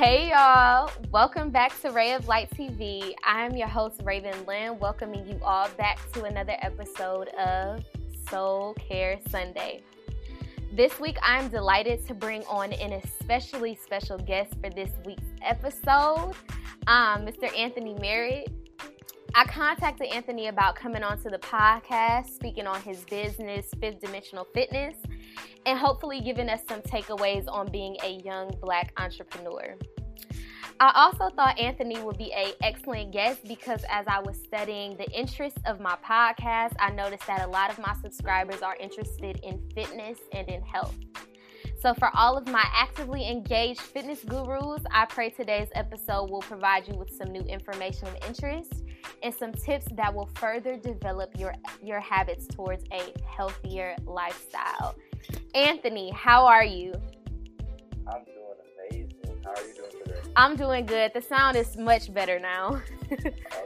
Hey y'all, welcome back to Ray of Light TV. I'm your host Raven Lynn, welcoming you all back to another episode of Soul Care Sunday. This week, I'm delighted to bring on an especially special guest for this week's episode, um, Mr. Anthony Merritt. I contacted Anthony about coming onto the podcast, speaking on his business, Fifth Dimensional Fitness, and hopefully giving us some takeaways on being a young black entrepreneur. I also thought Anthony would be a excellent guest because as I was studying the interests of my podcast, I noticed that a lot of my subscribers are interested in fitness and in health. So, for all of my actively engaged fitness gurus, I pray today's episode will provide you with some new information of interest and some tips that will further develop your, your habits towards a healthier lifestyle. Anthony, how are you? I'm doing. How are you doing today? I'm doing good. The sound is much better now.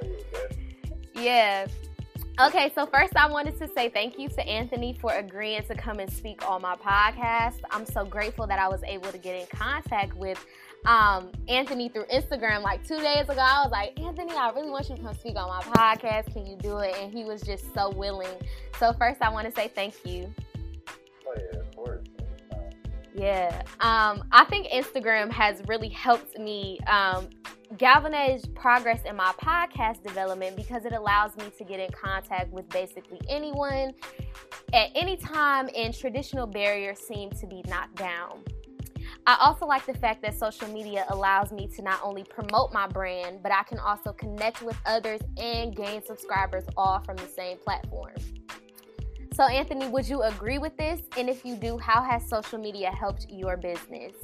yeah. Okay, so first I wanted to say thank you to Anthony for agreeing to come and speak on my podcast. I'm so grateful that I was able to get in contact with um, Anthony through Instagram like two days ago. I was like, Anthony, I really want you to come speak on my podcast. Can you do it? And he was just so willing. So first I want to say thank you. Yeah, um, I think Instagram has really helped me um, galvanize progress in my podcast development because it allows me to get in contact with basically anyone at any time, and traditional barriers seem to be knocked down. I also like the fact that social media allows me to not only promote my brand, but I can also connect with others and gain subscribers all from the same platform. So, Anthony, would you agree with this? And if you do, how has social media helped your business?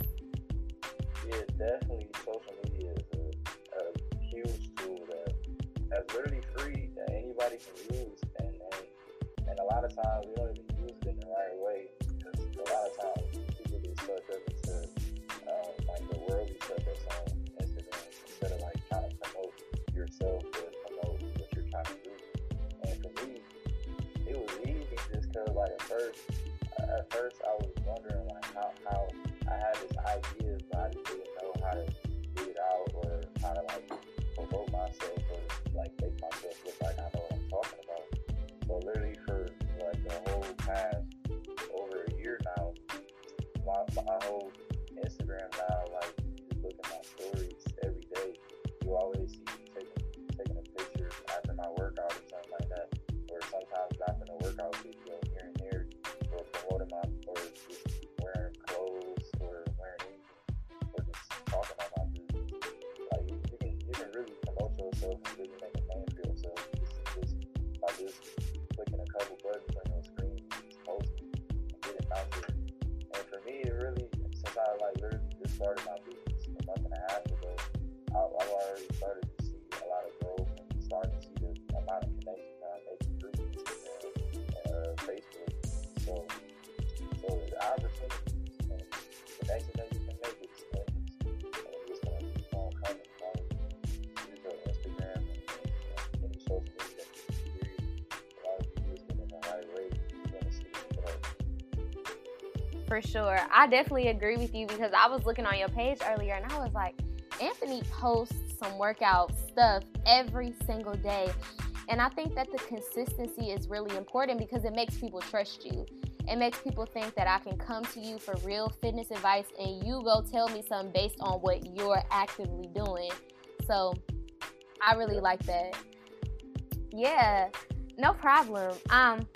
Yeah, definitely. Social media is a, a huge tool that that's literally free that anybody can use, and, and and a lot of times we don't even first, at first I was yourself and really make a name for yourself just, just by just clicking a couple buttons on your screen, just posting and getting out there. And for me, it really since I like literally just started For sure. I definitely agree with you because I was looking on your page earlier and I was like, Anthony posts some workout stuff every single day. And I think that the consistency is really important because it makes people trust you. It makes people think that I can come to you for real fitness advice and you go tell me something based on what you're actively doing. So I really like that. Yeah, no problem. Um,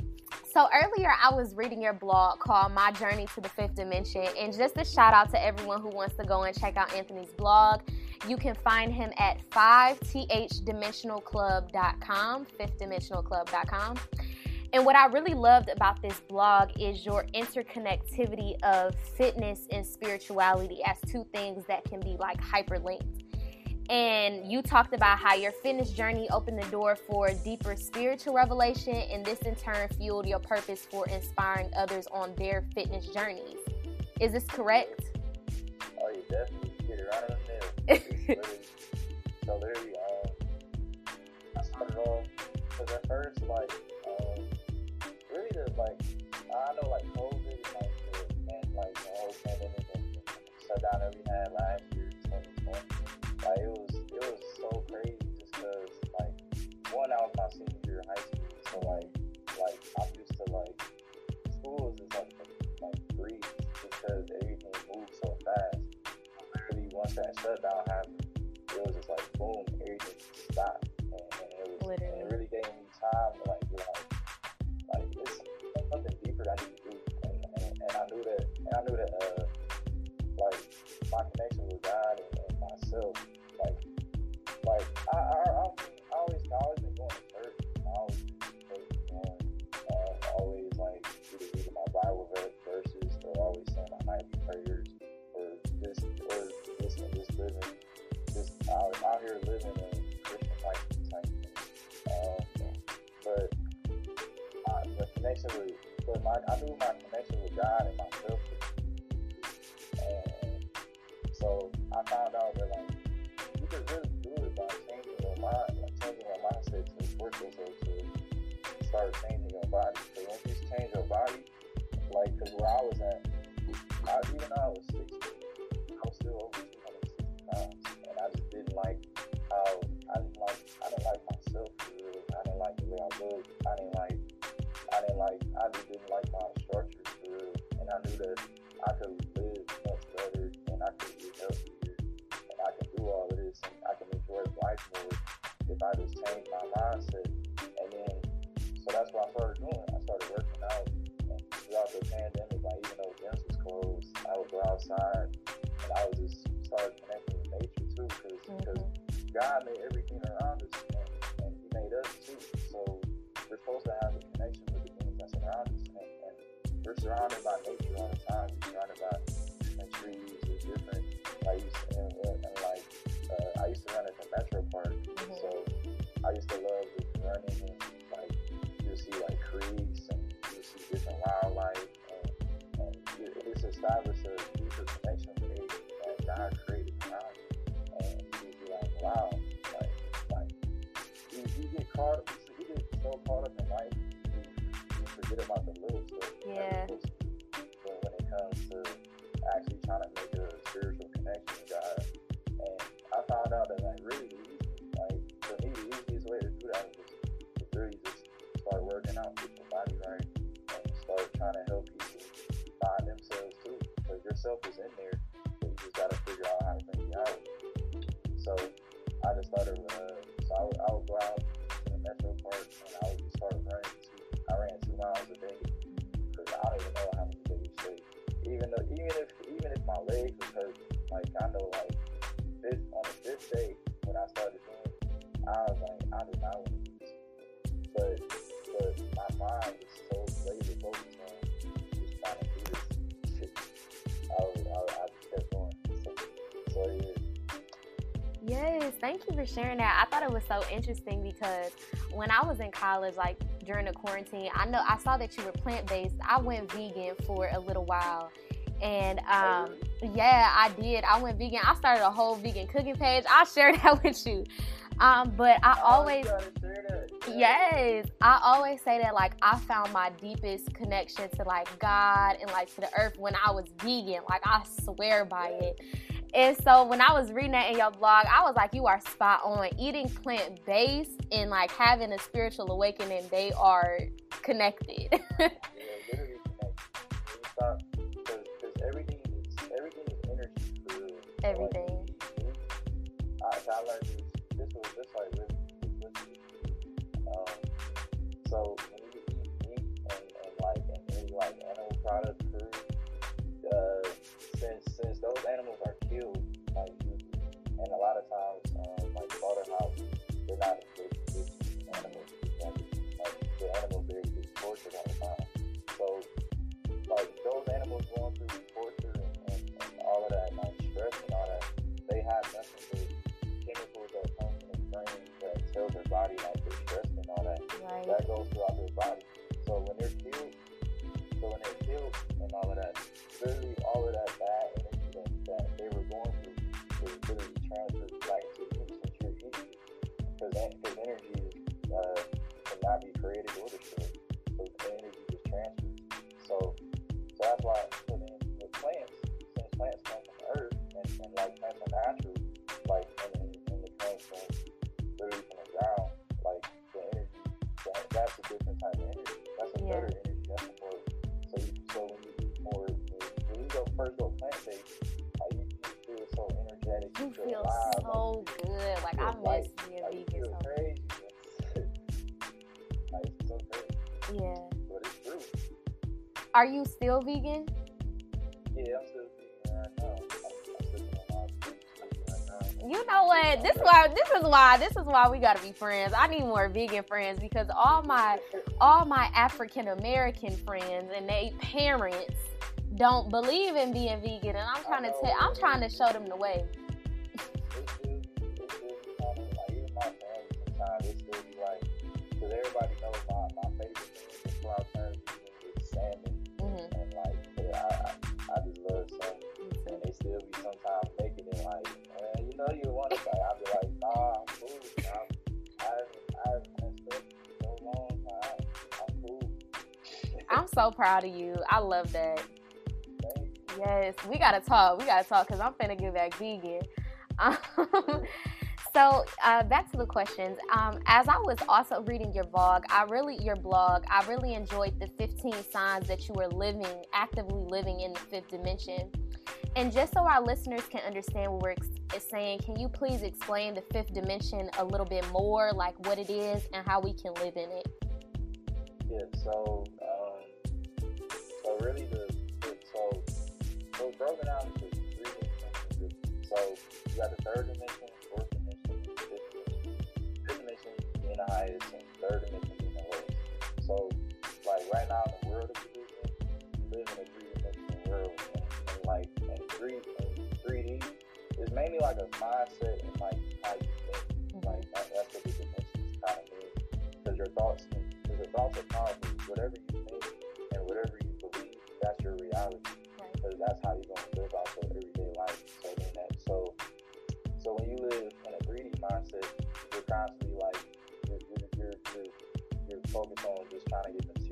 so earlier I was reading your blog called My Journey to the Fifth Dimension, and just a shout out to everyone who wants to go and check out Anthony's blog. You can find him at 5thdimensionalclub.com, fifthdimensionalclub.com. And what I really loved about this blog is your interconnectivity of fitness and spirituality as two things that can be like hyperlinked. And you talked about how your fitness journey opened the door for deeper spiritual revelation, and this in turn fueled your purpose for inspiring others on their fitness journeys. Is this correct? Oh, you definitely get it right on the nail. Literally- so literally, um, I started off because at first, like, um, really the like, I know like COVID and like the and like the whole pandemic and shut down that we had last year, 2020. Like it was it was so crazy just because like one I was my senior year in high school, so like like I'm used to like schools is like like breeze because everything moves so fast. Literally once that shutdown like, cause where I was at, I, even though I was 60, I was still over 260 pounds, and I just didn't like how I didn't like I didn't like myself for real. I didn't like the way I looked. I didn't like I didn't like I just didn't like my structure for and I knew that I could live much better and I could be healthier and I can do all of this and I can enjoy life more if I just change my mindset. The pandemic, like even though gyms was closed, I would go outside and I would just start connecting with nature too, because mm-hmm. God made everything around us and, and, He made us too. So we're supposed to have a connection with the things that's around us, and, and we're surrounded by nature all the time. We're surrounded by trees with different. I used to, and, and, and like uh, I used to run at the Yes, thank you for sharing that. I thought it was so interesting because when I was in college, like during the quarantine, I know I saw that you were plant based. I went vegan for a little while. And um, yeah, I did. I went vegan. I started a whole vegan cooking page. I'll share that with you. Um, but I always, yes, I always say that like I found my deepest connection to like God and like to the earth when I was vegan. Like I swear by it. And so when I was reading that in your blog, I was like, you are spot on. Eating plant based and like having a spiritual awakening, they are connected. yeah, literally connected. Because everything is everything is energy real. Everything. Like, I, I learned this. This was this like really. Um, so when you eat meat and, and like and like animal products, food, uh, since since those animals are like and a lot of times Yeah. but it's true. Are you still vegan? Yeah, I'm still vegan right now. I'm, I'm sitting on my feet right now. You know what? This is why this is why this is why we gotta be friends. I need more vegan friends because all my all my African American friends and they parents don't believe in being vegan, and I'm trying to tell I'm trying to show them the way. So proud of you. I love that. Yes, we gotta talk. We gotta talk because I'm finna get back vegan. Um, so uh, back to the questions. Um, as I was also reading your blog, I really your blog. I really enjoyed the 15 signs that you were living, actively living in the fifth dimension. And just so our listeners can understand what we're ex- saying, can you please explain the fifth dimension a little bit more, like what it is and how we can live in it? Yeah, so it's broken down into three dimensions. So you got the third dimension, fourth dimension, fifth dimension. Fifth dimension being the highest and third dimension being the lowest. So like right now in the world of division, we live in a three dimensional world and, and like and three and three D is mainly like a mindset and like how you think. Like mm-hmm. that, that's what the dimensions kind of mean. Because your thoughts, because your thoughts are powerful. Whatever you think and whatever you believe, that's your reality. Because that's how you're gonna live out your everyday life. So that, so, so when you live in a greedy mindset, you're constantly like, you're, you're, you're, you're, focused on just trying to get materialistic.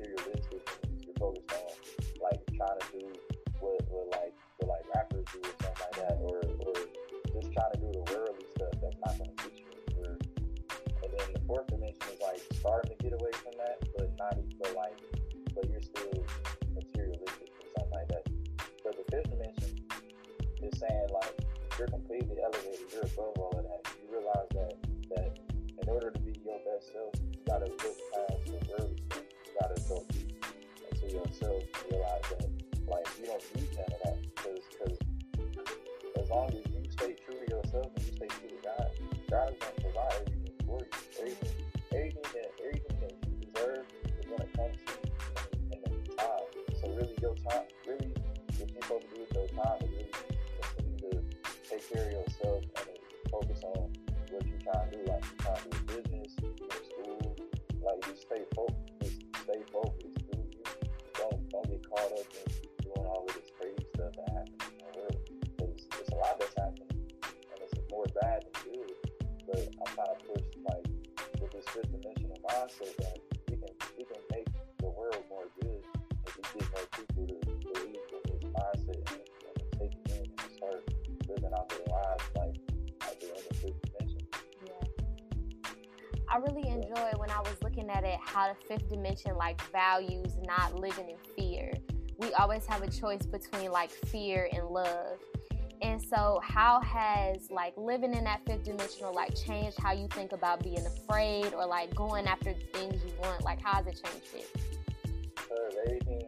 Mindset that we can we can make the world more good if we get more people to believe in this mindset and, and take it in and start living out their lives like like the fifth dimension. Yeah. I really enjoy when I was looking at it how the fifth dimension like values not living in fear. We always have a choice between like fear and love. And so how has like living in that fifth dimensional like changed how you think about being afraid or like going after things you want? Like how has it changed it? Everything,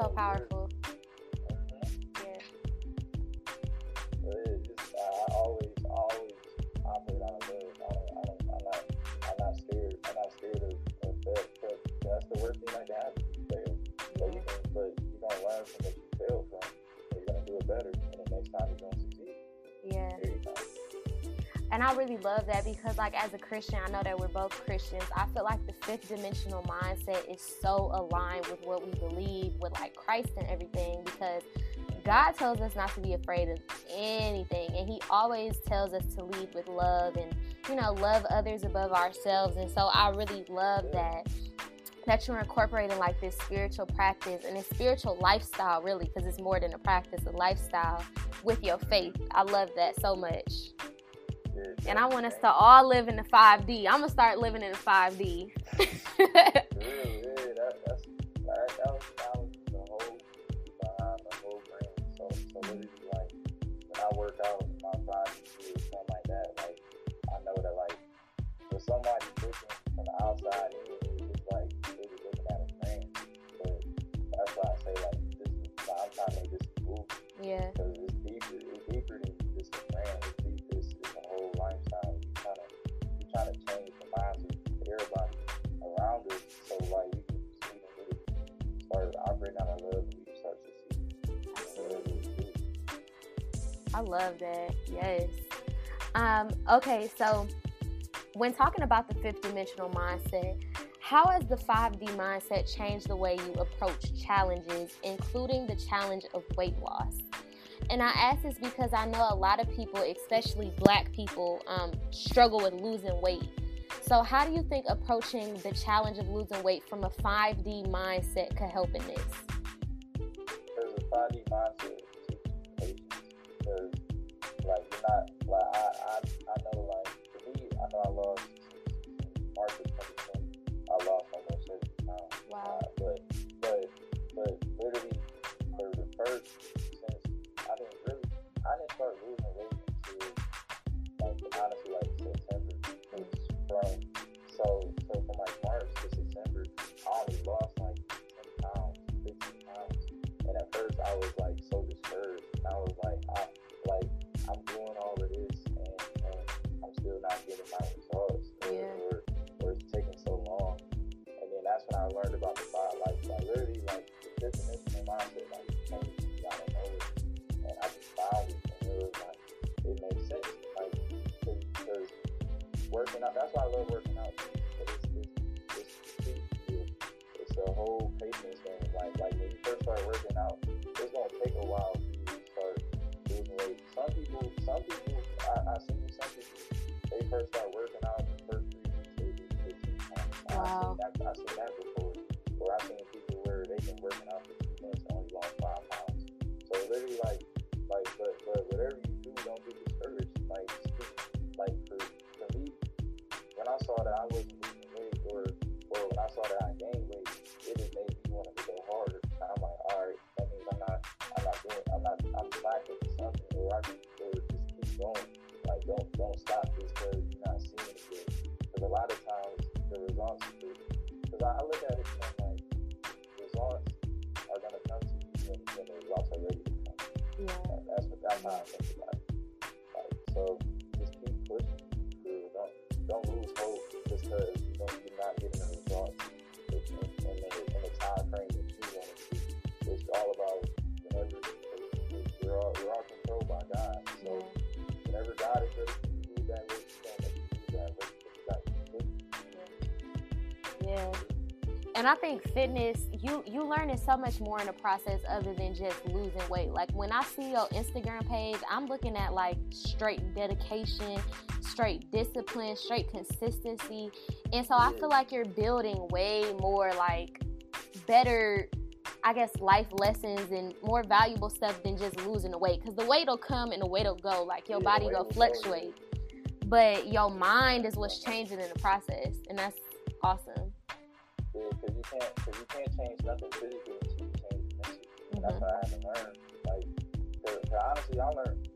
so powerful. Yeah. But it just, uh, I, I always, always operate out of love. I don't, I don't, I'm not, I'm not scared. I'm not scared of. But that's the worst thing that can happen. Fail. But you can, but you're gonna learn from what you failed from. You're gonna do it better, and the next time you're gonna succeed. Yeah. And I really love that because, like, as a Christian, I know that we're both Christians. I feel like the fifth dimensional mindset is so aligned with what we believe, with like Christ and everything, because God tells us not to be afraid of anything, and He always tells us to lead with love and, you know, love others above ourselves. And so I really love that that you're incorporating like this spiritual practice and a spiritual lifestyle, really, because it's more than a practice, a lifestyle with your faith. I love that so much. And I want us to all live in the 5D. I'm gonna start living in the 5D. I work out my something like that, like I know that like for somebody looking from the outside like really looking at a friend. But that's why I say like this is I'm trying to make this move. Yeah. I love that. Yes. Um, okay, so when talking about the fifth dimensional mindset, how has the 5D mindset changed the way you approach challenges, including the challenge of weight loss? And I ask this because I know a lot of people, especially black people, um, struggle with losing weight. So, how do you think approaching the challenge of losing weight from a 5D mindset could help in this? There's a 5D mindset like you're not like I I, I know like for me I know I lost March of 2020 I lost almost 70 pounds. Wow. Uh, but but but literally for the first since I didn't really I didn't start losing weight until like honestly like September. It's from so so from like March to September I only lost like 10 pounds, 15 pounds. And at first I was like mindset that's And I think fitness, you you learning so much more in the process other than just losing weight. Like when I see your Instagram page, I'm looking at like straight dedication, straight discipline, straight consistency. And so I feel like you're building way more like better I guess life lessons and more valuable stuff than just losing the weight cuz the weight will come and the weight will go. Like your Yeah, body will fluctuate. But your mind is what's changing in the process and that's awesome. Because you can't, cause you can't change nothing physically until you change mentally. And that's mm-hmm. what I had to learn. Like, cause, 'cause honestly, I learned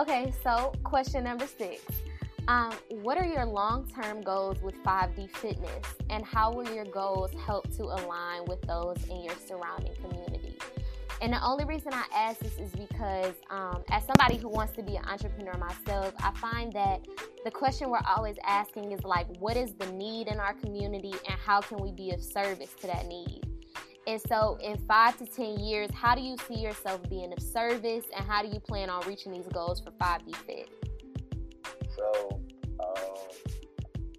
Okay, so question number six. Um, what are your long term goals with 5D Fitness, and how will your goals help to align with those in your surrounding community? And the only reason I ask this is because, um, as somebody who wants to be an entrepreneur myself, I find that the question we're always asking is like, what is the need in our community, and how can we be of service to that need? And so, in five to 10 years, how do you see yourself being of service, and how do you plan on reaching these goals for 5D Fit? So, um,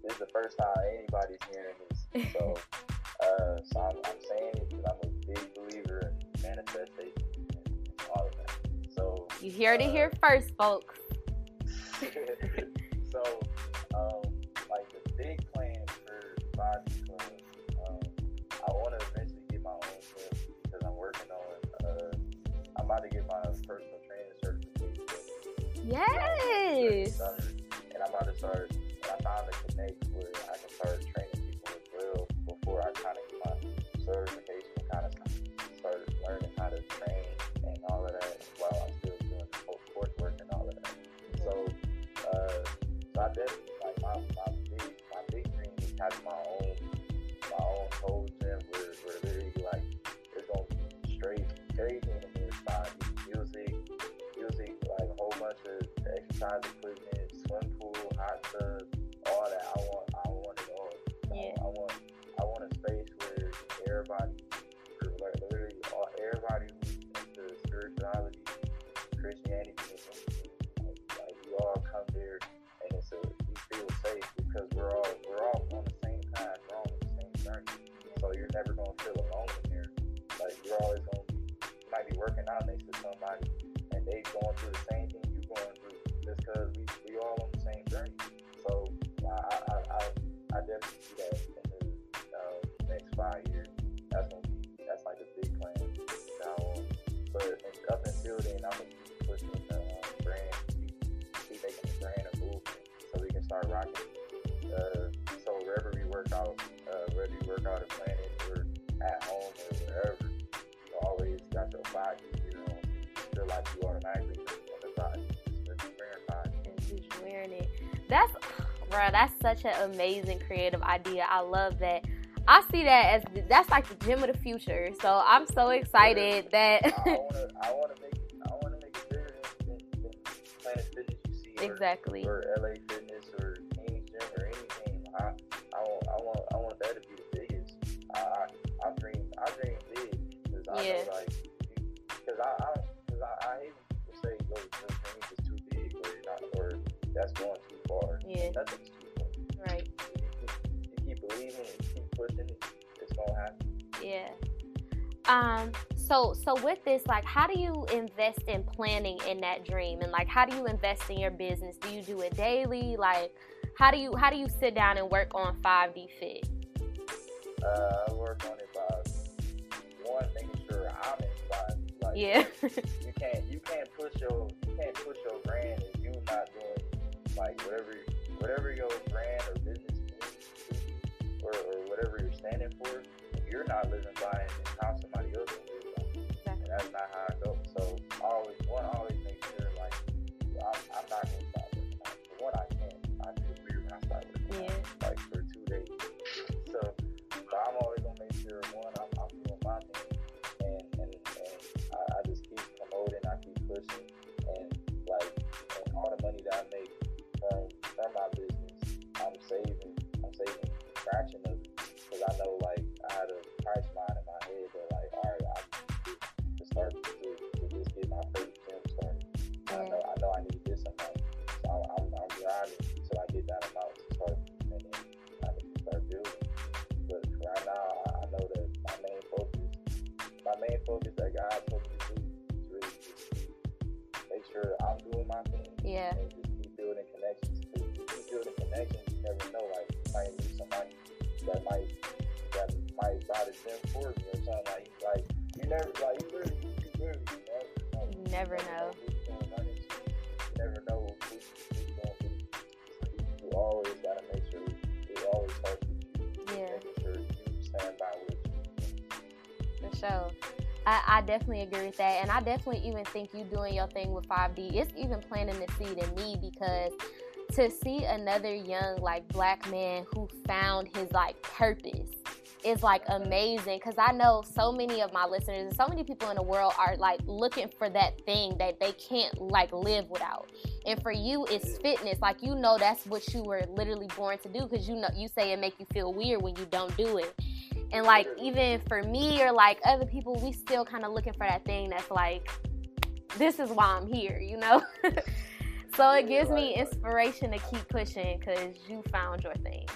this is the first time anybody's hearing this. So, uh, so I'm, I'm saying it because I'm a big believer in manifestation and all of that. So, you heard uh, it here first, folks. so, um, about to get my personal training certification. Yes. And I'm about to start. sabe? Né? Such an amazing creative idea. I love that. I see that as that's like the gym of the future. So I'm so excited that. I I wanna make, I wanna make it bigger than, than, Planet Fitness you see, or, exactly. or LA Fitness or any gym or anything. I, I want, I want, I want that to be the biggest. I, I, I dream, I dream big because I Yeah. know like, because I, I, because I, I hate when people say your, your dream is too big or you're not, or that's going too far. Yeah. Nothing's too far. Right. You keep, you believing and keep pushing it's gonna happen. Yeah. Um so so with this like how do you invest in planning in that dream and like how do you invest in your business? Do you do it daily? Like how do you how do you sit down and work on 5D fit? Uh, I work on it by one making sure I'm inspired. Like, Yeah. you can't you can't push your you can't push your brand if you're not doing like whatever whatever your brand or business or, whatever you're standing for. If you're not living by it, then how somebody else gonna live by it? And that's not how I go. Sure. I, I definitely agree with that. And I definitely even think you doing your thing with 5D, it's even planting the seed in me because to see another young like black man who found his like purpose is like amazing because I know so many of my listeners and so many people in the world are like looking for that thing that they can't like live without. And for you, it's fitness. Like you know, that's what you were literally born to do because you know you say it make you feel weird when you don't do it. And like even for me or like other people, we still kind of looking for that thing that's like, this is why I'm here, you know. so it gives me inspiration to keep pushing because you found your thing.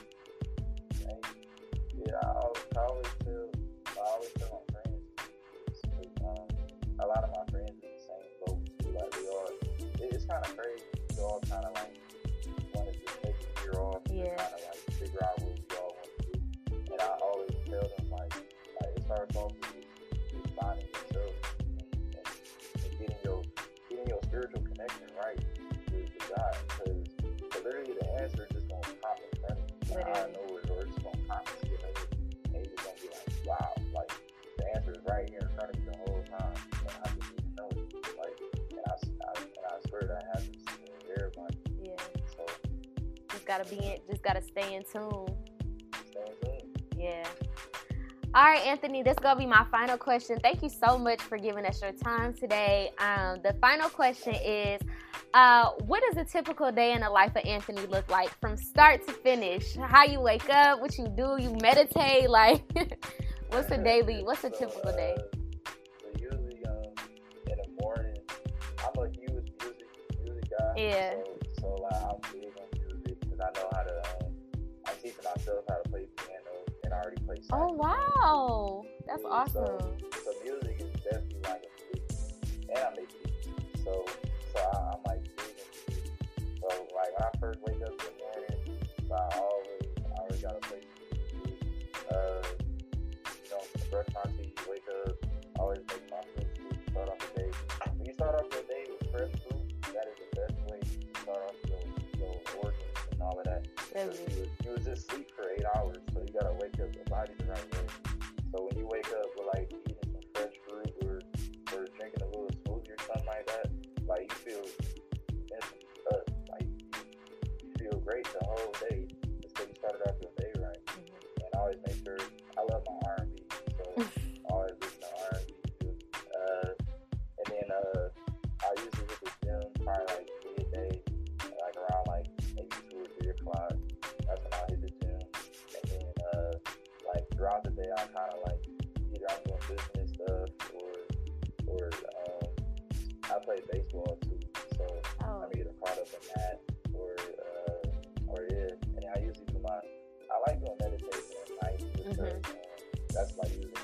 Yeah, I always, I always tell, I always tell my friends, um, a lot of my friends in the same boat too, like they are. It's kind of crazy. We all kind of like gotta be in, just gotta stay in tune. Stay in tune. Yeah. All right, Anthony, this is gonna be my final question. Thank you so much for giving us your time today. Um, the final question is, uh, what does a typical day in the life of Anthony look like from start to finish? How you wake up, what you do, you meditate, like What's a daily? What's a typical day? Uh, so myself how to play piano and I already play. Oh wow, that's yeah, awesome. So, so, music is definitely like a big, and I make beats. So so I, I'm like big music. So like when I first wake up in the morning, so I always I always gotta play music. Uh, brush my teeth, wake up, always make my food start off the day. When you start off your day with fresh fruit, that is the best way to start off your, your organs and all of that. Really? You, you would just sleep great the whole day just because you started off your day right. Mm-hmm. And I always make sure I love my R&B so always listen to R&B too. Uh, and then uh, I usually hit the gym probably like midday, like around like maybe two or three o'clock. That's when I hit the gym. And then uh, like throughout the day, I kind of like either I'm doing business stuff or or um, I play baseball too, so oh. I'm either caught up in that like doing meditation at night mm-hmm. that's my usual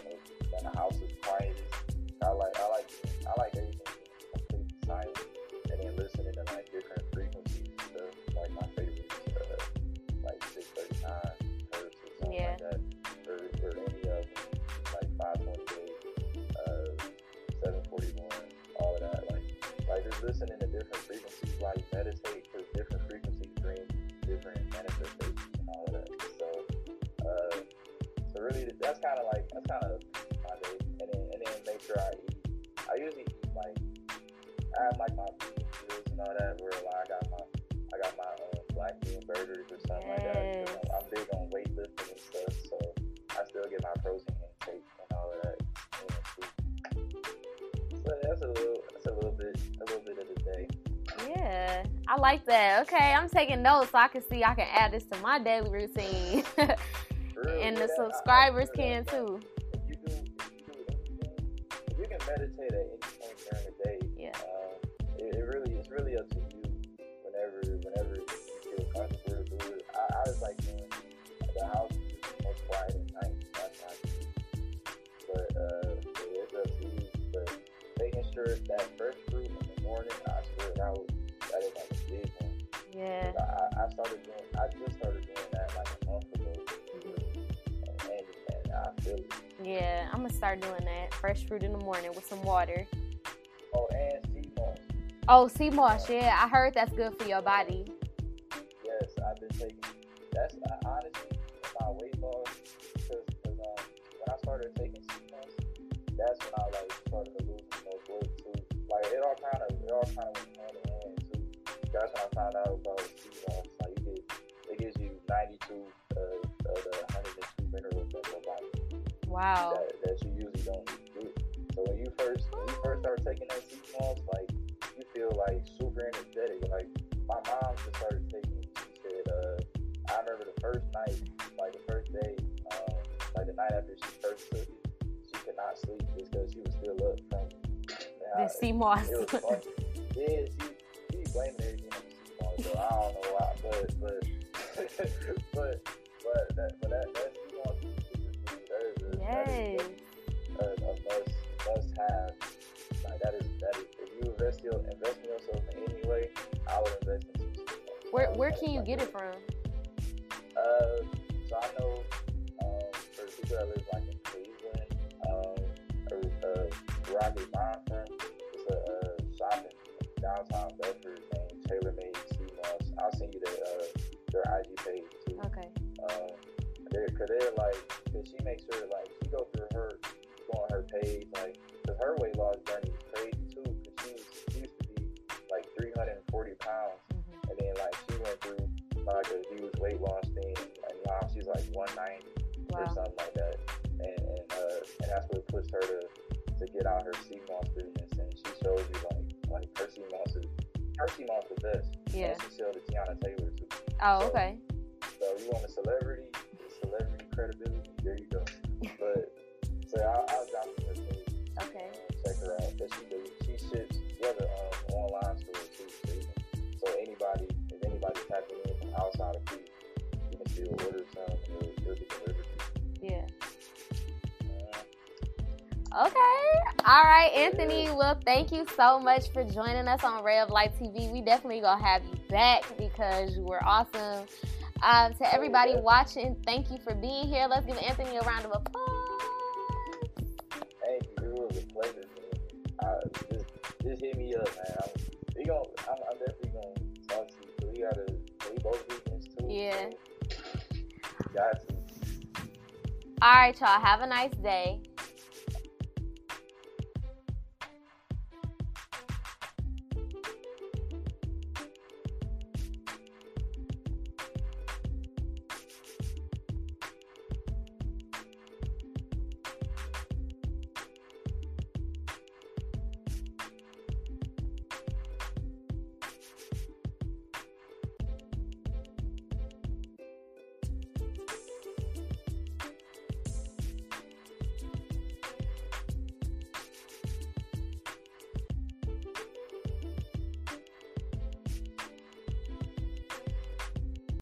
I like that. Okay, I'm taking notes so I can see I can add this to my daily routine. and the subscribers can too meditate at any point during the day. Yeah. Um, it, it, really, it's really up to you. Whenever, whenever you feel comfortable to do it. I, I just like doing the house is most quiet at night. That's not But uh, it's up to you. But making sure that fresh fruit in the morning, started doing. I just started doing that like a month ago. And, and, I feel it. Yeah, I'm gonna start doing that. Fresh fruit in the morning with some water. Oh, and sea moss. Oh, sea moss. Yeah, I heard that's good for your body. Yes, I've been taking. That's uh, honestly my weight loss because um, when I started taking sea moss, that's when I like started to lose most weight too. Like it all kind of it all kind of went hand in hand too. That's when I found out about 92 of, of the 102 minerals in your body Wow. that, that you usually don't do. So when you first when you first start taking that sea moss, like you feel like super energetic. Like my mom just started taking. it. She said, uh, I remember the first night, like the first day, um, like the night after she first took it, she could not sleep just because she was still up from The sea moss. It was funny. Yeah, she she blaming everything on the sea moss, so I don't know why, but but but but that but that that sea moss is super food. That is a, must must have. Like that is that is if you invest your yourself in any way, I would invest in. Where where can you get it from? uh, so I know live like in Cleveland, uh, it's a uh, downtown Bedford their IG page too. Okay. Um, they're, cause they're like, cause she makes sure like she go through her, go on her page, like, cause her weight loss journey is crazy too. Cause she, was, she used to be like 340 pounds Mhm. and then like she went through like a huge weight loss thing, and now she's like 190 or something like that, and and uh, and that's what pushed her to to get out her sea business, and she shows you like like her sea moss is her sea moss the best. Yeah. She sell to Teyana Taylor. Oh, okay. So you want a celebrity, celebrity credibility, there you go. But so I'll, I'll drop you her page. Okay. Uh, check her out. Cause she do, she ships. Has um, online store too. So, so anybody, if anybody's tapping in from outside of Cleveland, you can still order some and it'll, it'll get delivered Yeah. you. Uh, Okay. All right, Anthony. Well, thank you so much for joining us on Ray of Light TV. We definitely gonna have you back because you were awesome. Um, to everybody watching, thank you for being here. Let's give Anthony a round of applause. thank you. It was a pleasure. Man. Uh, just, just hit me up, man. I'm, we gon' I'm, I'm definitely gonna talk to you. We gotta, we both weekends too. Yeah. So, got to. All right, y'all. Have a nice day.